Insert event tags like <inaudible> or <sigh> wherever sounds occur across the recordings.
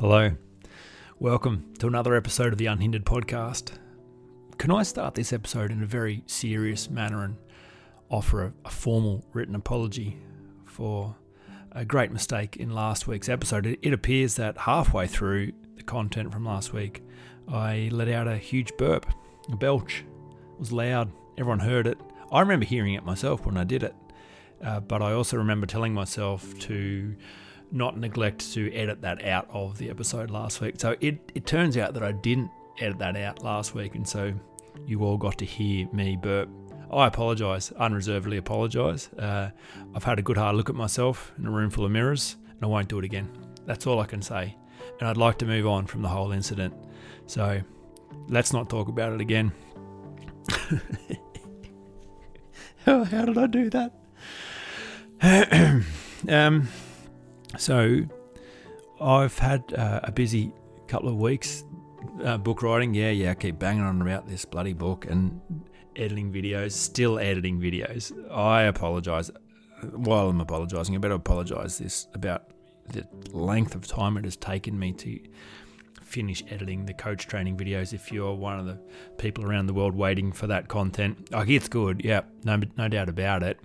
Hello. Welcome to another episode of the Unhindered podcast. Can I start this episode in a very serious manner and offer a, a formal written apology for a great mistake in last week's episode? It, it appears that halfway through the content from last week, I let out a huge burp, a belch. It was loud, everyone heard it. I remember hearing it myself when I did it, uh, but I also remember telling myself to not neglect to edit that out of the episode last week. So it, it turns out that I didn't edit that out last week, and so you all got to hear me burp. I apologise, unreservedly apologise. Uh, I've had a good hard look at myself in a room full of mirrors, and I won't do it again. That's all I can say. And I'd like to move on from the whole incident. So let's not talk about it again. <laughs> how, how did I do that? <clears throat> um, so, I've had uh, a busy couple of weeks uh, book writing. Yeah, yeah, I keep banging on about this bloody book and editing videos, still editing videos. I apologize. While I'm apologizing, I better apologize this about the length of time it has taken me to finish editing the coach training videos. If you're one of the people around the world waiting for that content, like it's good, yeah, no, no doubt about it.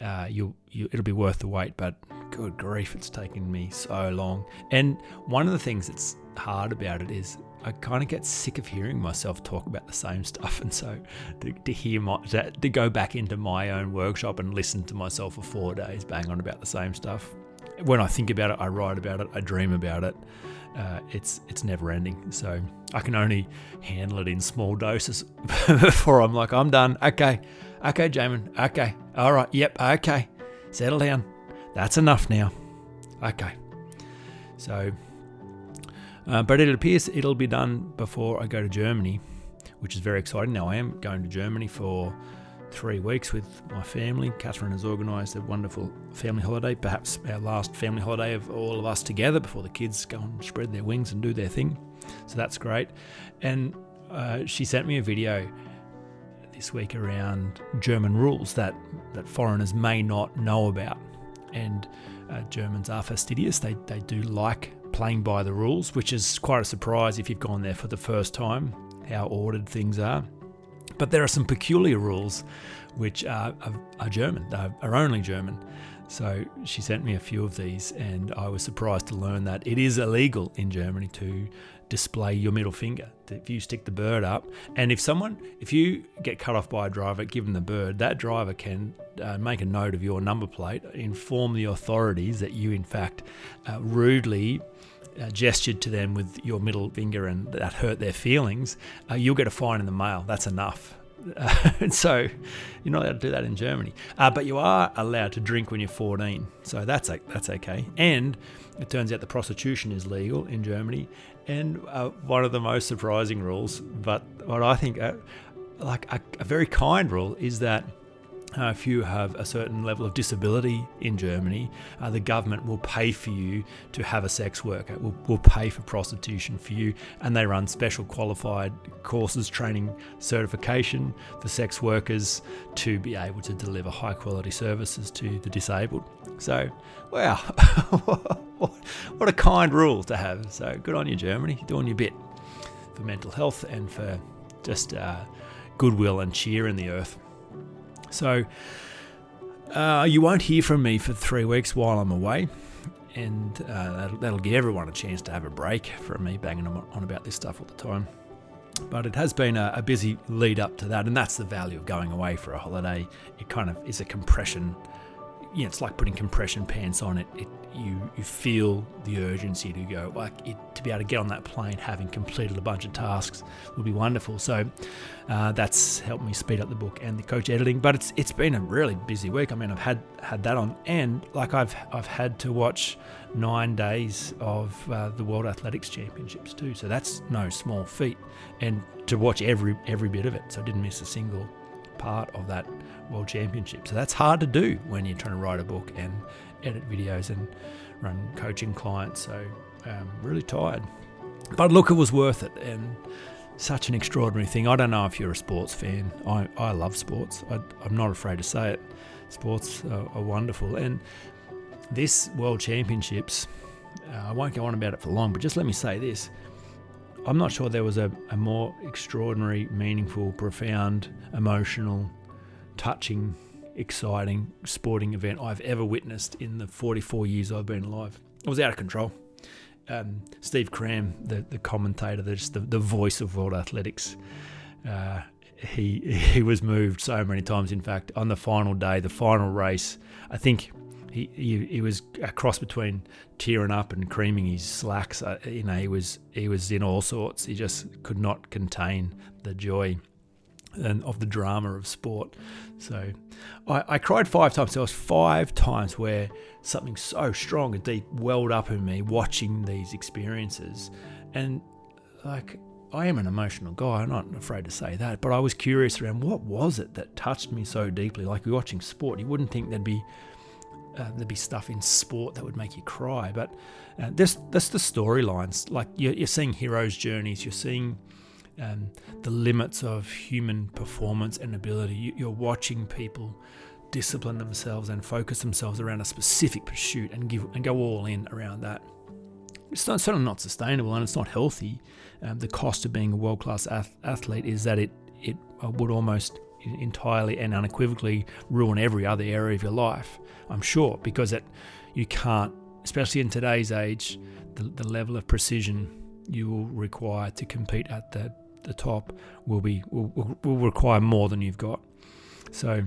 Uh, you, you, it'll be worth the wait. But good grief, it's taken me so long. And one of the things that's hard about it is I kind of get sick of hearing myself talk about the same stuff, <laughs> and so to, to hear my to, to, go back into my own workshop and listen to myself for four days bang on about the same stuff. When I think about it, I write about it, I dream about it. Uh, it's it's never ending. So I can only handle it in small doses <laughs> before I'm like, I'm done. Okay, okay, Jamin. Okay, all right. Yep. Okay, settle down that's enough now. Okay. So, uh, but it appears it'll be done before I go to Germany, which is very exciting. Now, I am going to Germany for three weeks with my family. Catherine has organised a wonderful family holiday, perhaps our last family holiday of all of us together before the kids go and spread their wings and do their thing. So that's great. And uh, she sent me a video this week around German rules that, that foreigners may not know about and uh, Germans are fastidious. They, they do like playing by the rules, which is quite a surprise if you've gone there for the first time, how ordered things are. But there are some peculiar rules which are, are, are German, they are only German. So she sent me a few of these, and I was surprised to learn that it is illegal in Germany to display your middle finger. If you stick the bird up, and if someone, if you get cut off by a driver, give them the bird, that driver can uh, make a note of your number plate, inform the authorities that you, in fact, uh, rudely uh, gestured to them with your middle finger and that hurt their feelings, uh, you'll get a fine in the mail. That's enough. <laughs> Uh, so you're not allowed to do that in Germany, uh, but you are allowed to drink when you're 14. So that's that's okay. And it turns out the prostitution is legal in Germany, and uh, one of the most surprising rules, but what I think uh, like a, a, very kind rule is that. Uh, if you have a certain level of disability in Germany, uh, the government will pay for you to have a sex worker, will, will pay for prostitution for you, and they run special qualified courses, training, certification for sex workers to be able to deliver high quality services to the disabled. So, wow, <laughs> what a kind rule to have. So, good on you, Germany, You're doing your bit for mental health and for just uh, goodwill and cheer in the earth. So, uh, you won't hear from me for three weeks while I'm away, and uh, that'll, that'll, give everyone a chance to have a break from me banging on about this stuff all the time. But it has been a, a busy lead up to that, and that's the value of going away for a holiday. It kind of is a compression you know, it's like putting compression pants on it. it you you feel the urgency to go like it, to be able to get on that plane having completed a bunch of tasks would be wonderful. So uh, that's helped me speed up the book and the coach editing but it's it's been a really busy week. I mean i've had had that on and like i've i've had to watch nine days of uh, the world athletics championships too. So that's no small feat and to watch every every bit of it. So i didn't miss a single part of that World Championship. So that's hard to do when you're trying to write a book and edit videos and run coaching clients. So um, really tired. But look, it was worth it and such an extraordinary thing. I don't know if you're a sports fan. I, I love sports. I, am not afraid to say it. Sports are, are wonderful. And this World Championships uh, I won't go on about it for long, but just let me say this. I'm not sure there was a, a more extraordinary, meaningful, profound, emotional, touching, exciting sporting event I've ever witnessed in the 44 years I've been alive. It was out of control. Um, Steve Cram, the, the commentator, the, the, the voice of world athletics, uh, he <laughs> he was moved so many times. In fact, on the final day, the final race, I think he he, was a cross between tearing up and creaming his slacks. Uh, you know, he was he was in all sorts. He just could not contain the joy and of the drama of sport. So I, I cried five times. There was five times where something so strong and deep welled up in me watching these experiences, and like I am an emotional guy. I'm not afraid to say that. But I was curious around what was it that touched me so deeply. Like watching sport, you wouldn't think there'd be uh, there'd be stuff in sport that would make you cry. But uh, this that's the storylines. Like you're, you're, seeing heroes' journeys. You're seeing um, the limits of human performance and ability. You, you're watching people discipline themselves and focus themselves around a specific pursuit and give and go all in around that it's not, certainly not sustainable and it's not healthy. Um, the cost of being a world class ath- athlete is that it it uh, would almost entirely and unequivocally ruin every other area of your life. I'm sure because it you can't, especially in today's age, the, the level of precision you will require to compete at the the top will be will, will require more than you've got. So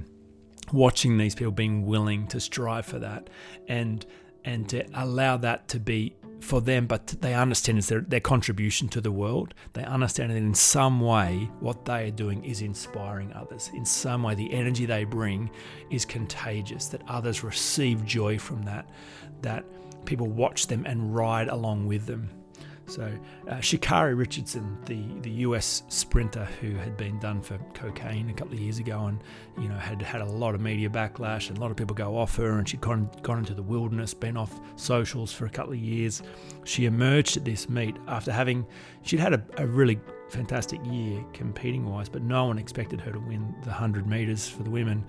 watching these people being willing to strive for that and and to allow that to be for them, but they understand it's their, their contribution to the world. They understand that in some way what they are doing is inspiring others. In some way, the energy they bring is contagious, that others receive joy from that, that people watch them and ride along with them. So, uh, Sha'Carri Richardson, the, the US sprinter who had been done for cocaine a couple of years ago and, you know, had had a lot of media backlash and a lot of people go off her and she'd gone, gone into the wilderness, been off socials for a couple of years. She emerged at this meet after having, she'd had a, a really fantastic year competing wise, but no one expected her to win the 100 metres for the women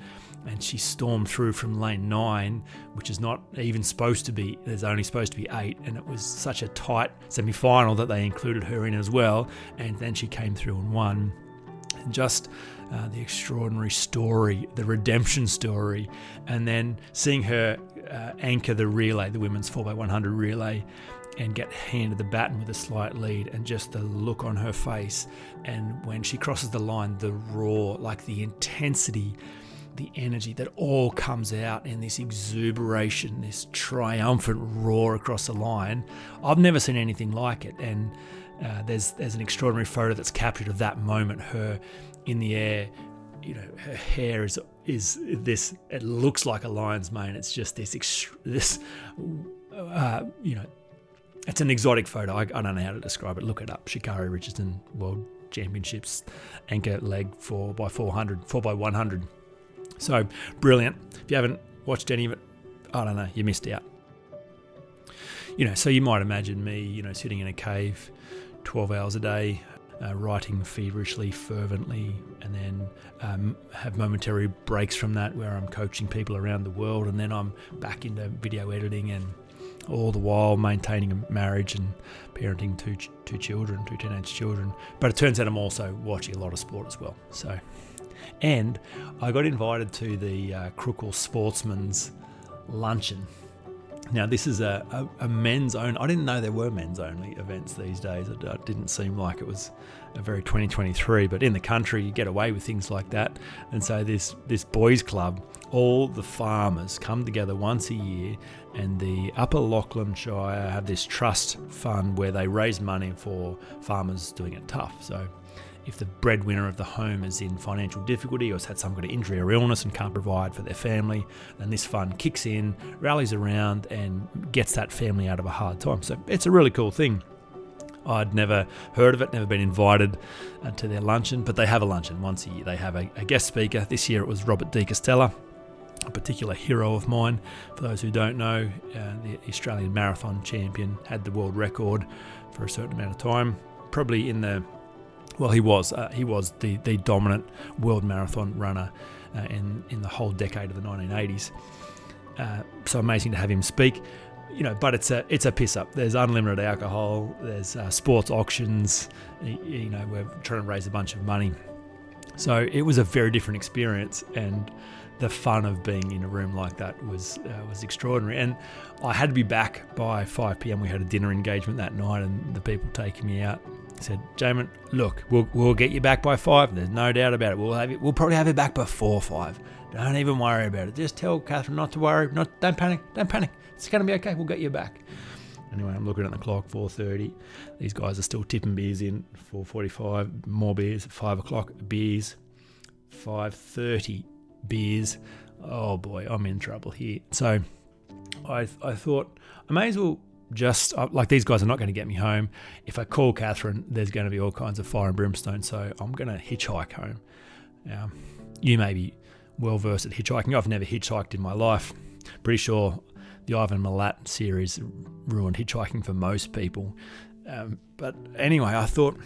and she stormed through from lane nine, which is not even supposed to be, there's only supposed to be eight, and it was such a tight semi final that they included her in as well, and then she came through and won. And just uh, the extraordinary story, the redemption story, and then seeing her uh, anchor the relay, the women's 4x100 relay, and get handed the baton with a slight lead, and just the look on her face. And when she crosses the line, the roar, like the intensity the energy that all comes out in this exuberation, this triumphant roar across the line. I've never seen anything like it. And uh, there's there's an extraordinary photo that's captured of that moment. Her in the air, you know, her hair is is this. It looks like a lion's mane. It's just this this, uh, you know, it's an exotic photo. I, I, don't know how to describe it. Look it up. Sha'Carri Richardson World Championships anchor leg four by 400, four by 100. So brilliant. If you haven't watched any of it, I don't know, you missed out. You know, so you might imagine me, you know, sitting in a cave 12 hours a day, uh, writing feverishly, fervently, and then um, have momentary breaks from that where I'm coaching people around the world, and then I'm back into video editing and all the while maintaining a marriage and parenting two two children, two teenage children. But it turns out I'm also watching a lot of sport as well. So and I got invited to the uh, Crookwell Sportsman's luncheon. Now, this is a, a, a, men's own. I didn't know there were men's only events these days. It, it, didn't seem like it was a very 2023. But in the country, you get away with things like that. And so this this boys' club, all the farmers come together once a year, and the Upper Lachlan Shire have this trust fund where they raise money for farmers doing it tough. So if the breadwinner of the home is in financial difficulty or has had some kind of injury or illness and can't provide for their family, then this fund kicks in, rallies around, and gets that family out of a hard time. So it's a really cool thing. I'd never heard of it, never been invited uh, to their luncheon, but they have a luncheon once a year. They have a, a guest speaker. This year it was Robert De Castella, a particular hero of mine. For those who don't know, uh, the Australian marathon champion had the world record for a certain amount of time, probably in the well, he was. Uh, he was the, the dominant world marathon runner uh, in, in the whole decade of the 1980s. Uh, so amazing to have him speak. you know, but it's a it's a piss up. There's unlimited alcohol. There's uh, sports auctions. You know, we're trying to raise a bunch of money. So it was a very different experience, and the fun of being in a room like that was uh, was extraordinary. And I had to be back by 5 p.m. We had a dinner engagement that night, and the people taking me out said, "Jamin, look, we'll, we'll get you back by five. There's no doubt about it. We'll have it. We'll probably have it back before five. Don't even worry about it. Just tell Catherine not to worry. Not don't panic. Don't panic. It's going to be okay. We'll get you back." Anyway, I'm looking at the clock, 4.30. These guys are still tipping beers in, 4.45, more beers, 5 o'clock, beers, 5.30, beers. Oh boy, I'm in trouble here. So I, I thought I may as well just, uh, like these guys are not going to get me home. If I call Catherine, there's going to be all kinds of fire and brimstone. So I'm going to hitchhike home. Now, you may be well versed at hitchhiking. I've never hitchhiked in my life. Pretty sure the Ivan Milat series ruined hitchhiking for most people. Um, but anyway, I thought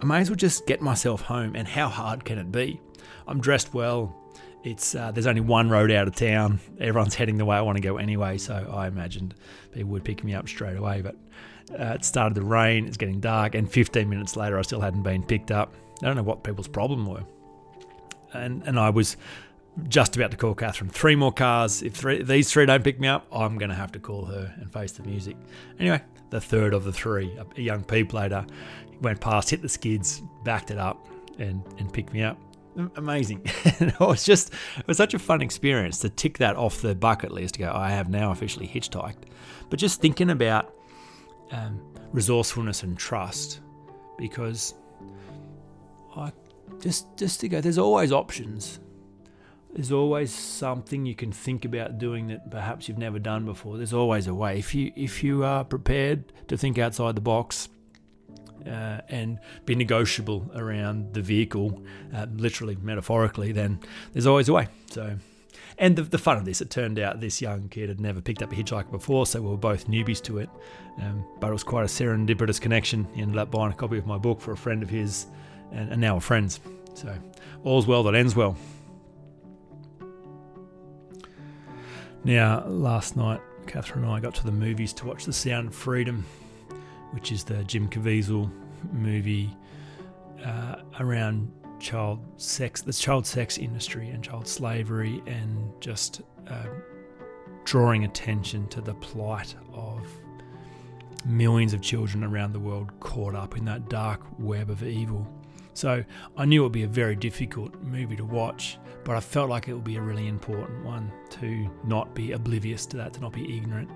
I may as well just get myself home. And how hard can it be? I'm dressed well. It's uh, there's only one road out of town. Everyone's heading the way I want to go anyway, so I imagined people would pick me up straight away. But uh, it started to rain. It's getting dark, and 15 minutes later, I still hadn't been picked up. I don't know what people's problem were, and and I was just about to call Catherine. Three more cars. If three, these three don't pick me up, I'm going to have to call her and face the music. Anyway, the third of the three, a young P plater, went past, hit the skids, backed it up, and, and picked me up. Amazing. <laughs> it was just, it was such a fun experience to tick that off the bucket list to go, I have now officially hitchhiked. But just thinking about um, resourcefulness and trust, because I just, just to go, there's always options there's always something you can think about doing that perhaps you've never done before. There's always a way. If you if you are prepared to think outside the box uh, and be negotiable around the vehicle, uh, literally metaphorically, then there's always a way. So. And the, the fun of this, it turned out this young kid had never picked up a hitchhiker before, so we were both newbies to it. Um, but it was quite a serendipitous connection. He ended up buying a copy of my book for a friend of his, and, and now we're friends. So all's well that ends well. Now, last night, Catherine and I got to the movies to watch The Sound of Freedom, which is the Jim Caviezel movie uh, around child sex, the child sex industry and child slavery, and just uh, drawing attention to the plight of millions of children around the world caught up in that dark web of evil. So I knew it would be a very difficult movie to watch, but I felt like it would be a really important one to not be oblivious to that, to not be ignorant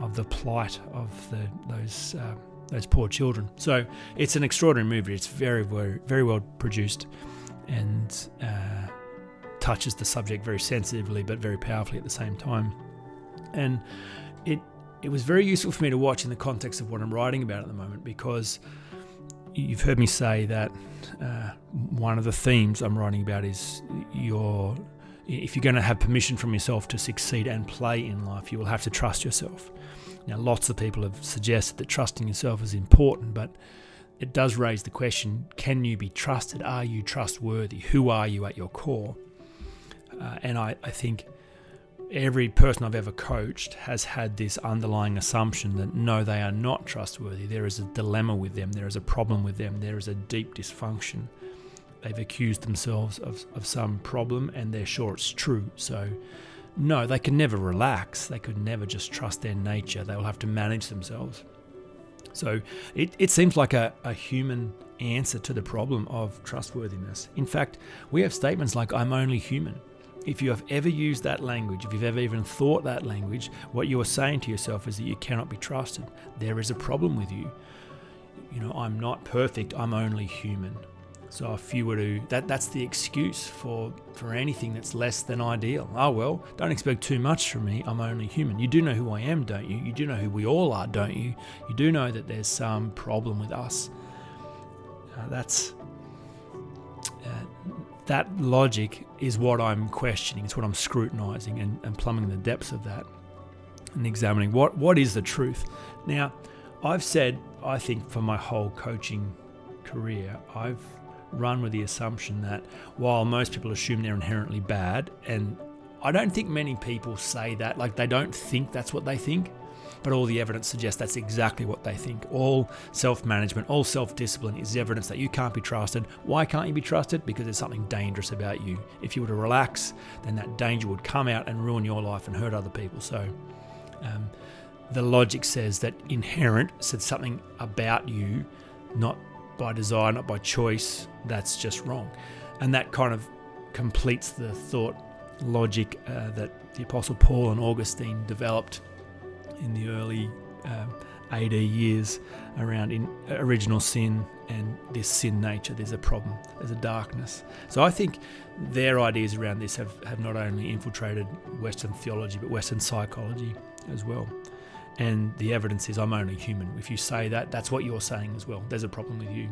of the plight of the, those uh, those poor children. So it's an extraordinary movie. It's very very very well produced, and uh, touches the subject very sensitively, but very powerfully at the same time. And it it was very useful for me to watch in the context of what I'm writing about at the moment because you've heard me say that uh, one of the themes I'm writing about is your if you're going to have permission from yourself to succeed and play in life, you will have to trust yourself. Now, lots of people have suggested that trusting yourself is important, but it does raise the question can you be trusted? Are you trustworthy? Who are you at your core? Uh, and I, I think every person I've ever coached has had this underlying assumption that no, they are not trustworthy. There is a dilemma with them, there is a problem with them, there is a deep dysfunction. They've accused themselves of, of some problem and they're sure it's true. So, no, they can never relax. They could never just trust their nature. They will have to manage themselves. So, it, it seems like a, a human answer to the problem of trustworthiness. In fact, we have statements like, I'm only human if you have ever used that language, if you've ever even thought that language, what you are saying to yourself is that you cannot be trusted. There is a problem with you. You know, I'm not perfect, I'm only human. So if you were to that that's the excuse for for anything that's less than ideal. Oh well, don't expect too much from me. I'm only human. You do know who I am, don't you? You do know who we all are, don't you? You do know that there's some problem with us. Uh, that's uh, that logic is what I'm questioning. It's what I'm scrutinizing and, and plumbing the depths of that and examining what, what is the truth. Now, I've said, I think, for my whole coaching career, I've run with the assumption that while most people assume they're inherently bad, and I don't think many people say that, like they don't think that's what they think. but all the evidence suggests that's exactly what they think. All self management, all self discipline is evidence that you can't be trusted. Why can't you be trusted? Because there's something dangerous about you. If you were to relax, then that danger would come out and ruin your life and hurt other people. So, um, the logic says that inherent said something about you, not by desire, not by choice, that's just wrong. And that kind of completes the thought logic uh, that the Apostle Paul and Augustine developed in the early um, AD years around in original sin and this sin nature. There's a problem, there's a darkness. So I think their ideas around this have, have not only infiltrated Western theology but Western psychology as well. And the evidence is I'm only human. If you say that, that's what you're saying as well. There's a problem with you.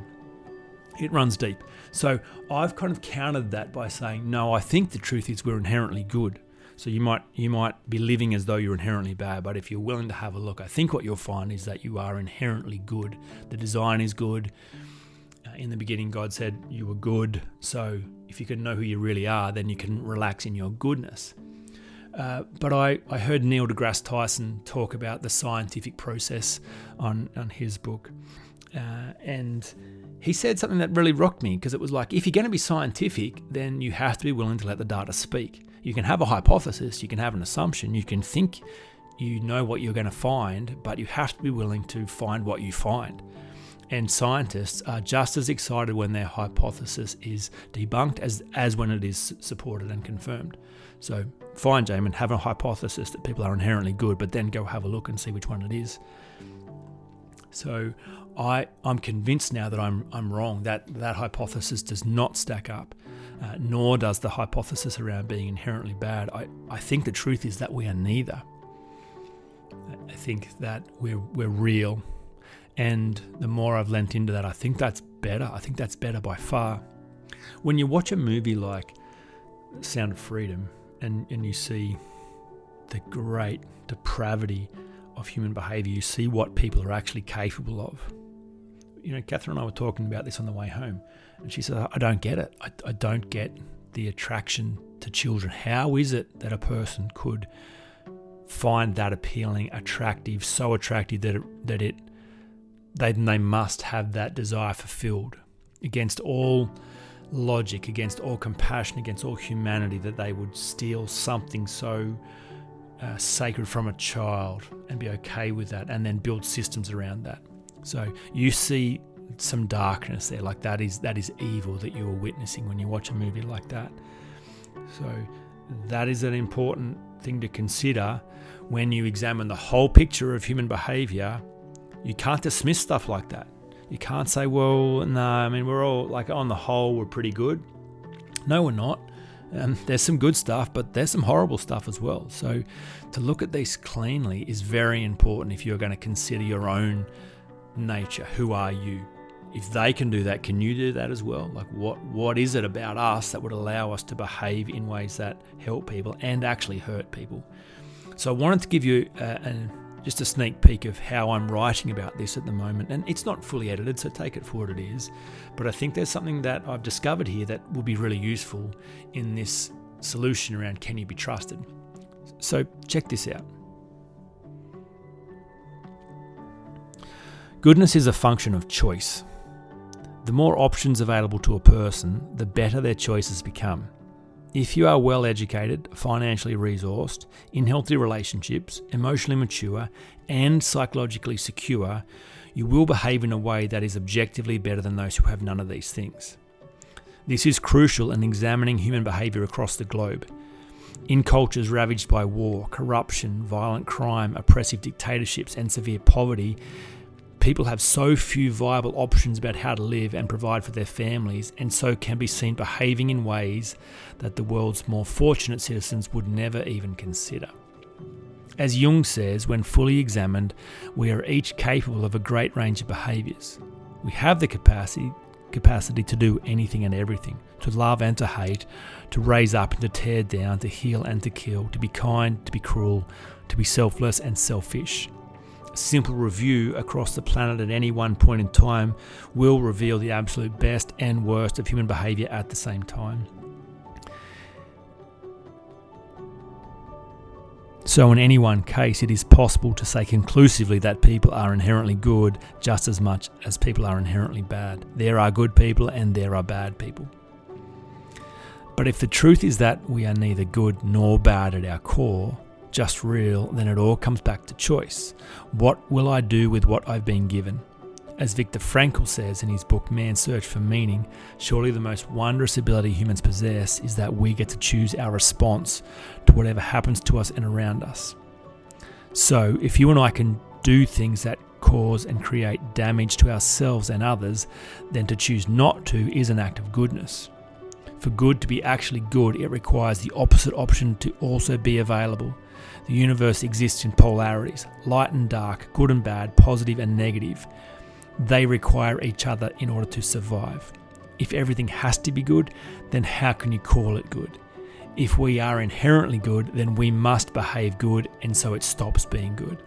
It runs deep. So I've kind of countered that by saying, no, I think the truth is we're inherently good. So you might you might be living as though you're inherently bad, but if you're willing to have a look, I think what you'll find is that you are inherently good. The design is good. Uh, in the beginning, God said you were good. So if you can know who you really are, then you can relax in your goodness. Uh, but I, I heard Neil deGrasse Tyson talk about the scientific process on, on his book. Uh, and he said something that really rocked me because it was like, if you're going to be scientific, then you have to be willing to let the data speak. You can have a hypothesis, you can have an assumption, you can think you know what you're going to find, but you have to be willing to find what you find. And scientists are just as excited when their hypothesis is debunked as, as when it is supported and confirmed. So, fine, Jamin, have a hypothesis that people are inherently good, but then go have a look and see which one it is. So, I, I'm convinced now that I'm, I'm wrong, that that hypothesis does not stack up, uh, nor does the hypothesis around being inherently bad. I, I think the truth is that we are neither. I think that we're, we're real. And the more I've lent into that, I think that's better. I think that's better by far. When you watch a movie like Sound of Freedom and, and you see the great depravity of human behavior, you see what people are actually capable of you know, Catherine and I were talking about this on the way home, and she said, I don't get it. I, I don't get the attraction to children. How is it that a person could find that appealing, attractive, so attractive that it, that it they they must have that desire fulfilled against all logic, against all compassion, against all humanity, that they would steal something so uh, sacred from a child and be okay with that, and then build systems around that. So you see some darkness there, like that is that is evil that you are witnessing when you watch a movie like that. So that is an important thing to consider when you examine the whole picture of human behavior. You can't dismiss stuff like that. You can't say, well, no, I mean, we're all like on the whole, we're pretty good. No, we're not. Um, there's some good stuff, but there's some horrible stuff as well. So to look at these cleanly is very important if you're going to consider your own nature. Who are you? If they can do that, can you do that as well? Like, what what is it about us that would allow us to behave in ways that help people and actually hurt people? So, I wanted to give you a, a, just a sneak peek of how I'm writing about this at the moment, and it's not fully edited, so take it for what it is. But I think there's something that I've discovered here that will be really useful in this solution around can you be trusted. So, check this out. Goodness is a function of choice. The more options available to a person, the better their choices become. If you are well educated, financially resourced, in healthy relationships, emotionally mature, and psychologically secure, you will behave in a way that is objectively better than those who have none of these things. This is crucial in examining human behavior across the globe. In cultures ravaged by war, corruption, violent crime, oppressive dictatorships, and severe poverty, People have so few viable options about how to live and provide for their families, and so can be seen behaving in ways that the world's more fortunate citizens would never even consider. As Jung says, when fully examined, we are each capable of a great range of behaviours. We have the capacity capacity to do anything and everything to love and to hate, to raise up and to tear down, to heal and to kill, to be kind, to be cruel, to be selfless and selfish simple review across the planet at any one point in time will reveal the absolute best and worst of human behavior at the same time. So, in any one case, it is possible to say conclusively that people are inherently good just as much as people are inherently bad. There are good people and there are bad people. But if the truth is that we are neither good nor bad at our core, just real, then it all comes back to choice. What will I do with what I've been given? As Viktor Frankl says in his book Man's Search for Meaning, surely the most wondrous ability humans possess is that we get to choose our response to whatever happens to us and around us. So, if you and I can do things that cause and create damage to ourselves and others, then to choose not to is an act of goodness. For good to be actually good, it requires the opposite option to also be available. The universe exists in polarities light and dark, good and bad, positive and negative. They require each other in order to survive. If everything has to be good, then how can you call it good? If we are inherently good, then we must behave good, and so it stops being good.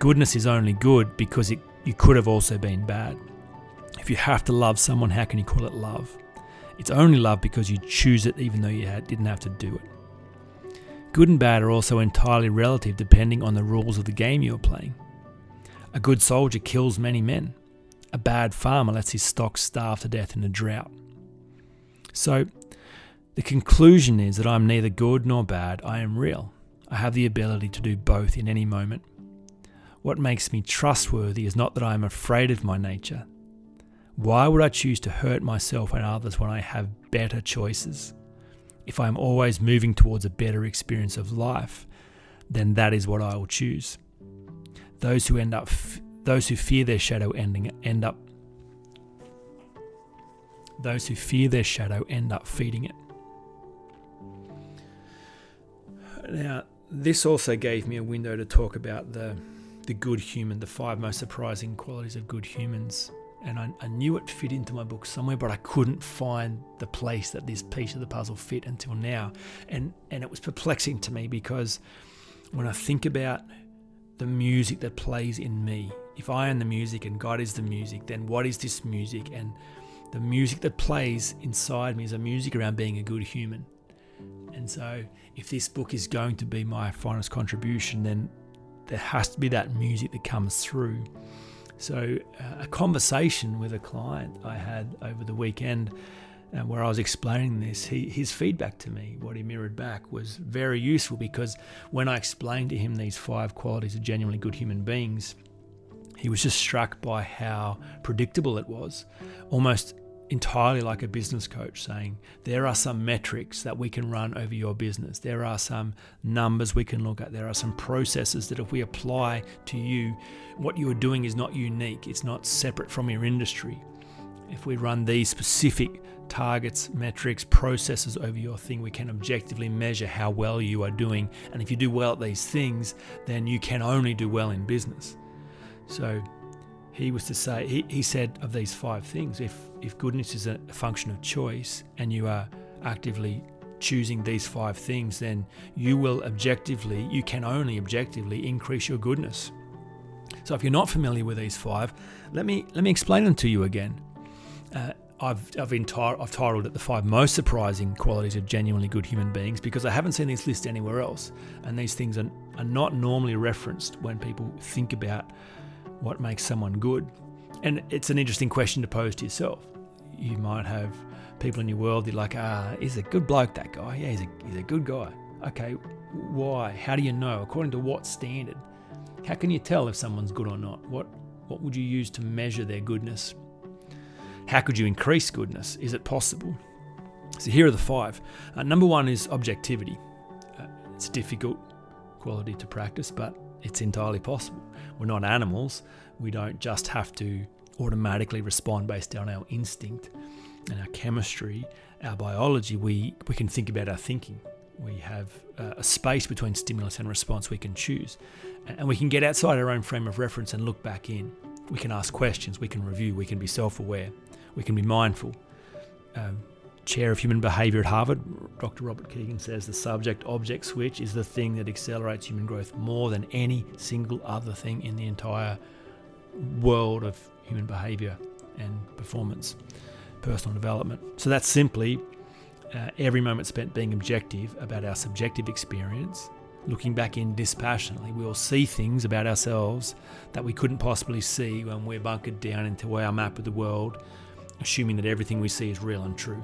Goodness is only good because it, you could have also been bad. If you have to love someone, how can you call it love? It's only love because you choose it even though you didn't have to do it. Good and bad are also entirely relative depending on the rules of the game you are playing. A good soldier kills many men. A bad farmer lets his stock starve to death in a drought. So, the conclusion is that I'm neither good nor bad, I am real. I have the ability to do both in any moment. What makes me trustworthy is not that I am afraid of my nature. Why would I choose to hurt myself and others when I have better choices? If I am always moving towards a better experience of life, then that is what I will choose. Those who end up, those who fear their shadow ending end up. Those who fear their shadow end up feeding it. Now, this also gave me a window to talk about the the good human, the five most surprising qualities of good humans. And I, I, knew it fit into my book somewhere, but I couldn't find the place that this piece of the puzzle fit until now. And and it was perplexing to me because when I think about the music that plays in me. If I am the music and God is the music, then what is this music? And the music that plays inside me is a music around being a good human. And so, if this book is going to be my finest contribution, then there has to be that music that comes through. So, uh, a conversation with a client I had over the weekend and where I was explaining this, he, his feedback to me, what he mirrored back, was very useful because when I explained to him these five qualities of genuinely good human beings, he was just struck by how predictable it was, almost entirely like a business coach saying, There are some metrics that we can run over your business. There are some numbers we can look at. There are some processes that, if we apply to you, what you are doing is not unique, it's not separate from your industry. If we run these specific targets, metrics, processes over your thing. We can objectively measure how well you are doing. And if you do well at these things, then you can only do well in business. So he was to say, he, he said of these five things, if, if goodness is a function of choice and you are actively choosing these five things, then you will objectively, you can only objectively increase your goodness. So if you're not familiar with these five, let me let me explain them to you again. Uh, I've I've, entire, I've titled it the five most surprising qualities of genuinely good human beings because I haven't seen this list anywhere else, and these things are, are not normally referenced when people think about what makes someone good. And it's an interesting question to pose to yourself. You might have people in your world you're like, ah, he's a good bloke, that guy. Yeah, he's a, he's a good guy. Okay, why? How do you know? According to what standard? How can you tell if someone's good or not? What what would you use to measure their goodness? How could you increase goodness? Is it possible? So here are the five. Uh, number one is objectivity. Uh, it's a difficult quality to practice, but it's entirely possible. We're not animals. We don't just have to automatically respond based on our instinct and our chemistry, our biology. We, we can think about our thinking. We have a space between stimulus and response we can choose. And we can get outside our own frame of reference and look back in. We can ask questions, we can review, we can be self aware we can be mindful. Um, Chair of Human Behavior at Harvard, Dr. Robert Kegan says the subject object switch is the thing that accelerates human growth more than any single other thing in the entire world of human behavior and performance, personal development. So that's simply uh, every moment spent being objective about our subjective experience, looking back in dispassionately, we will see things about ourselves that we couldn't possibly see when we're bunkered down into our map of the world, assuming that everything we see is real and true.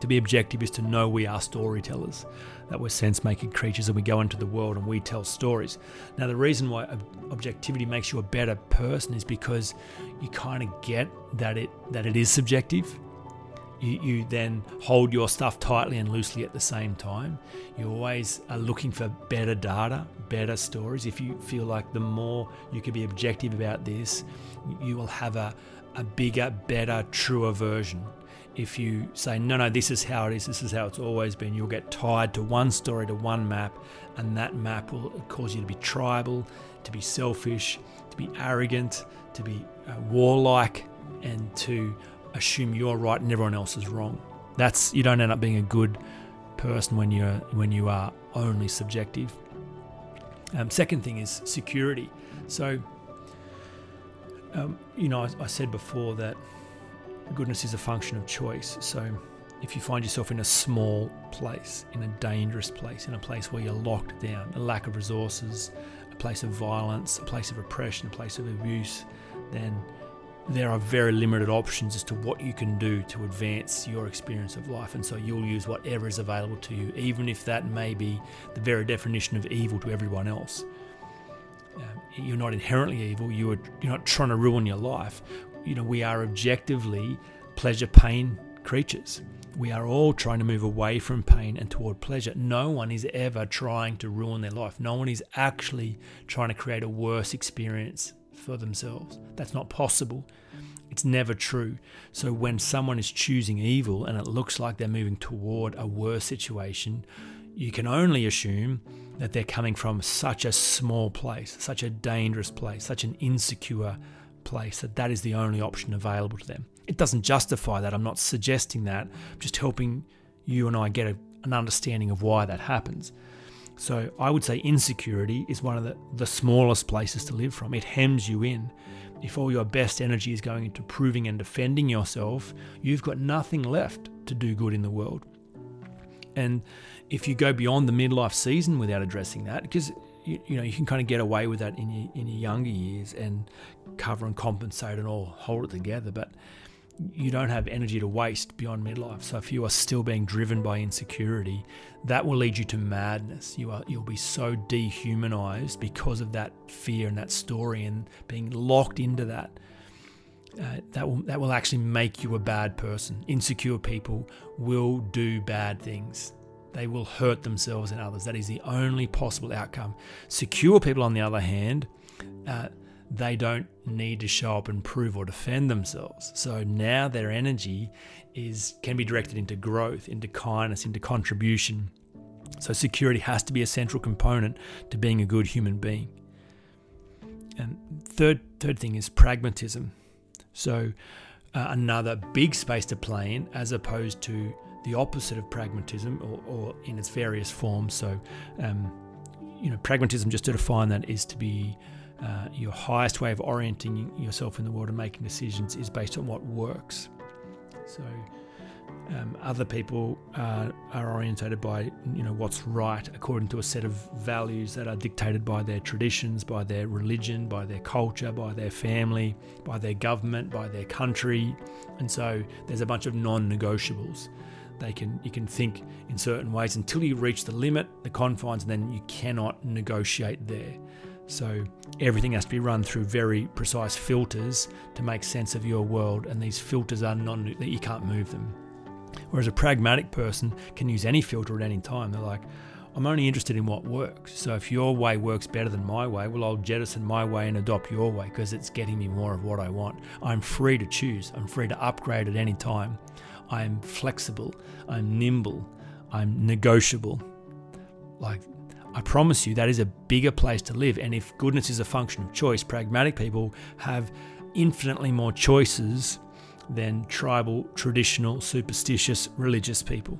To be objective is to know we are storytellers, that we're sense making creatures and we go into the world and we tell stories. Now, the reason why objectivity makes you a better person is because you kind of get that it that it is subjective. You, you then hold your stuff tightly and loosely at the same time. You always are looking for better data, better stories. If you feel like the more you can be objective about this, you will have a, a bigger, better, truer version if you say, no, no, this is how it is, this is how it's always been, you'll get tied to one story, to one map, and that map will cause you to be tribal, to be selfish, to be arrogant, to be uh, warlike, and to assume you're right and everyone else is wrong. That's you don't end up being a good person when you're when you are only subjective. Um, second thing is security. So, um, you know, I, I said before that goodness is a function of choice. So if you find yourself in a small place, in a dangerous place, in a place where you're locked down, a lack of resources, a place of violence, a place of oppression, a place of abuse, then there are very limited options as to what you can do to advance your experience of life. And so you'll use whatever is available to you, even if that may be the very definition of evil to everyone else. Um, you're not inherently evil, you're, you're not trying to ruin your life you know, we are objectively pleasure pain creatures. We are all trying to move away from pain and toward pleasure. No one is ever trying to ruin their life. No one is actually trying to create a worse experience for themselves. That's not possible. It's never true. So when someone is choosing evil and it looks like they're moving toward a worse situation, you can only assume that they're coming from such a small place, such a dangerous place, such an insecure place that that is the only option available to them. It doesn't justify that. I'm not suggesting that. I'm just helping you and I get a, an understanding of why that happens. So I would say insecurity is one of the, the smallest places to live from. It hems you in. If all your best energy is going into proving and defending yourself, you've got nothing left to do good in the world. And if you go beyond the midlife season without addressing that, because you, you know you can kind of get away with that in your in your younger years and cover and compensate and all hold it together, but you don't have energy to waste beyond midlife. So if you are still being driven by insecurity, that will lead you to madness. You are you'll be so dehumanized because of that fear and that story and being locked into that. Uh, that will that will actually make you a bad person. Insecure people will do bad things. They will hurt themselves and others. That is the only possible outcome. Secure people, on the other hand, uh, they don't need to show up and prove or defend themselves. So now their energy is can be directed into growth, into kindness, into contribution. So security has to be a central component to being a good human being. And third third thing is pragmatism. So uh, another big space to play in as opposed to the opposite of pragmatism or, or in its various forms. So, um, you know, pragmatism, just to define that, is to be uh, your highest way of orienting yourself in the world and making decisions is based on what works. So, um, other people uh, are orientated by you know what's right according to a set of values that are dictated by their traditions, by their religion, by their culture, by their family, by their government, by their country, and so there's a bunch of non-negotiables they can you can think in certain ways until you reach the limit, the confines, and then you cannot negotiate there. So everything has to be run through very precise filters to make sense of your world, and these filters are non that you can't move them. Whereas a pragmatic person can use any filter at any time. They're like, I'm only interested in what works. So if your way works better than my way, well, I'll jettison my way and adopt your way because it's getting me more of what I want. I'm free to choose. I'm free to upgrade at any time. I'm flexible, I'm nimble, I'm negotiable. Like, I promise you, that is a bigger place to live. And if goodness is a function of choice, pragmatic people have infinitely more choices than tribal, traditional, superstitious, religious people.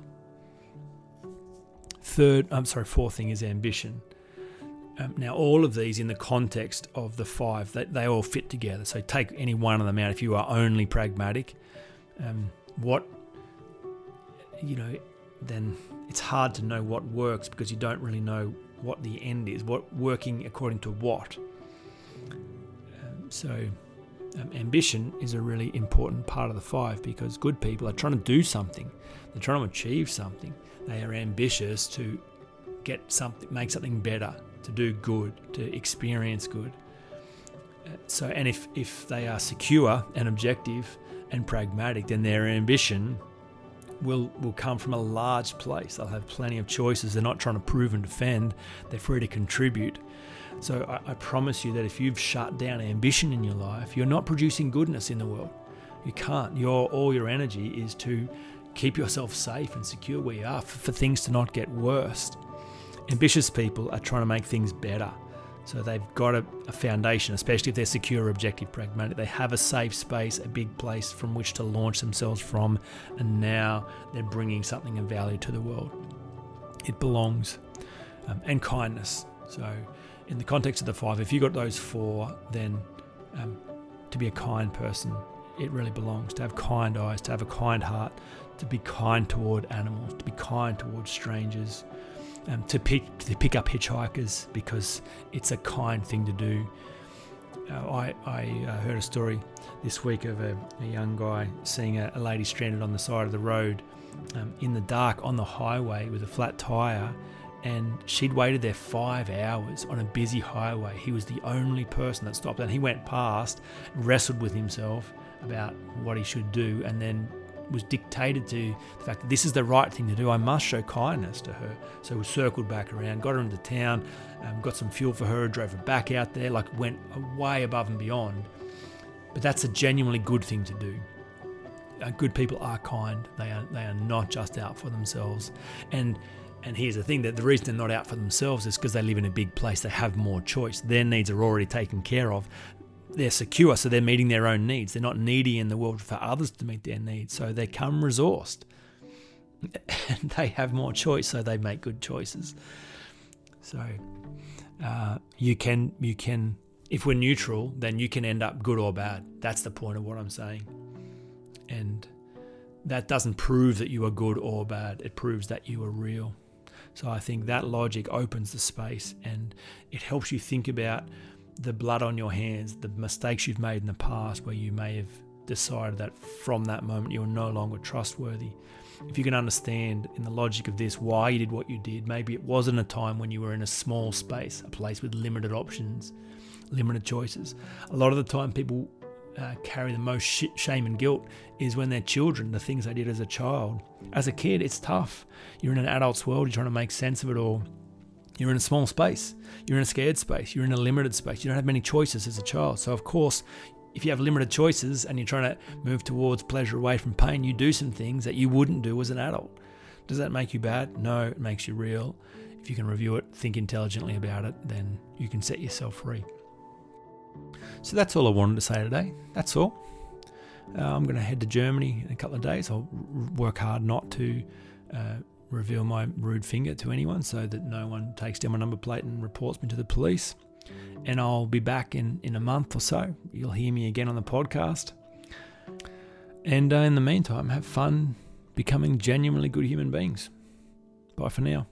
Third, I'm sorry, fourth thing is ambition. Um, now, all of these in the context of the five, they, they all fit together. So take any one of them out if you are only pragmatic. Um, what you know, then it's hard to know what works because you don't really know what the end is, what working according to what. Um, so, um, ambition is a really important part of the five because good people are trying to do something, they're trying to achieve something. They are ambitious to get something, make something better, to do good, to experience good. Uh, so, and if if they are secure and objective and pragmatic, then their ambition will will come from a large place. They'll have plenty of choices. They're not trying to prove and defend. They're free to contribute. So I, I promise you that if you've shut down ambition in your life, you're not producing goodness in the world. You can't. Your all your energy is to keep yourself safe and secure where you are for, for things to not get worse. Ambitious people are trying to make things better. So they've got a, a, foundation, especially if they're secure, objective, pragmatic. They have a safe space, a big place from which to launch themselves from, and now they're bringing something of value to the world. It belongs. Um, and kindness. So, in the context of the five, if you've got those four, then um, to be a kind person, it really belongs. To have kind eyes, to have a kind heart, to be kind toward animals, to be kind toward strangers, um, to pick to pick up hitchhikers because it's a kind thing to do. Uh, I, I uh, heard a story this week of a, a young guy seeing a, a, lady stranded on the side of the road um, in the dark on the highway with a flat tire, and she'd waited there five hours on a busy highway. He was the only person that stopped, and he went past, wrestled with himself about what he should do, and then was dictated to the fact that this is the right thing to do. I must show kindness to her. So we circled back around, got her into town, um, got some fuel for her, drove her back out there, like went way above and beyond. But that's a genuinely good thing to do. Uh, good people are kind. They are they are not just out for themselves. And and here's the thing that the reason they're not out for themselves is because they live in a big place. They have more choice. Their needs are already taken care of they're secure, so they're meeting their own needs. They're not needy in the world for others to meet their needs, so they come resourced. And <laughs> they have more choice, so they make good choices. So uh, you can you can if we're neutral, then you can end up good or bad. That's the point of what I'm saying. And that doesn't prove that you are good or bad. It proves that you are real. So I think that logic opens the space and it helps you think about the blood on your hands, the mistakes you've made in the past where you may have decided that from that moment you're no longer trustworthy. If you can understand in the logic of this why you did what you did, maybe it wasn't a time when you were in a small space, a place with limited options, limited choices. A lot of the time, people uh, carry the most sh- shame and guilt is when they're children, the things they did as a child. As a kid, it's tough. You're in an adult's world, you're trying to make sense of it all. You're in a small space. You're in a scared space. You're in a limited space. You don't have many choices as a child. So, of course, if you have limited choices and you're trying to move towards pleasure away from pain, you do some things that you wouldn't do as an adult. Does that make you bad? No, it makes you real. If you can review it, think intelligently about it, then you can set yourself free. So that's all I wanted to say today. That's all. Uh, I'm going to head to Germany in a couple of days. I'll work hard not to. Uh, reveal my rude finger to anyone so that no one takes down my number plate and reports me to the police. And I'll be back in, in a month or so. You'll hear me again on the podcast. And uh, in the meantime, have fun becoming genuinely good human beings. Bye for now.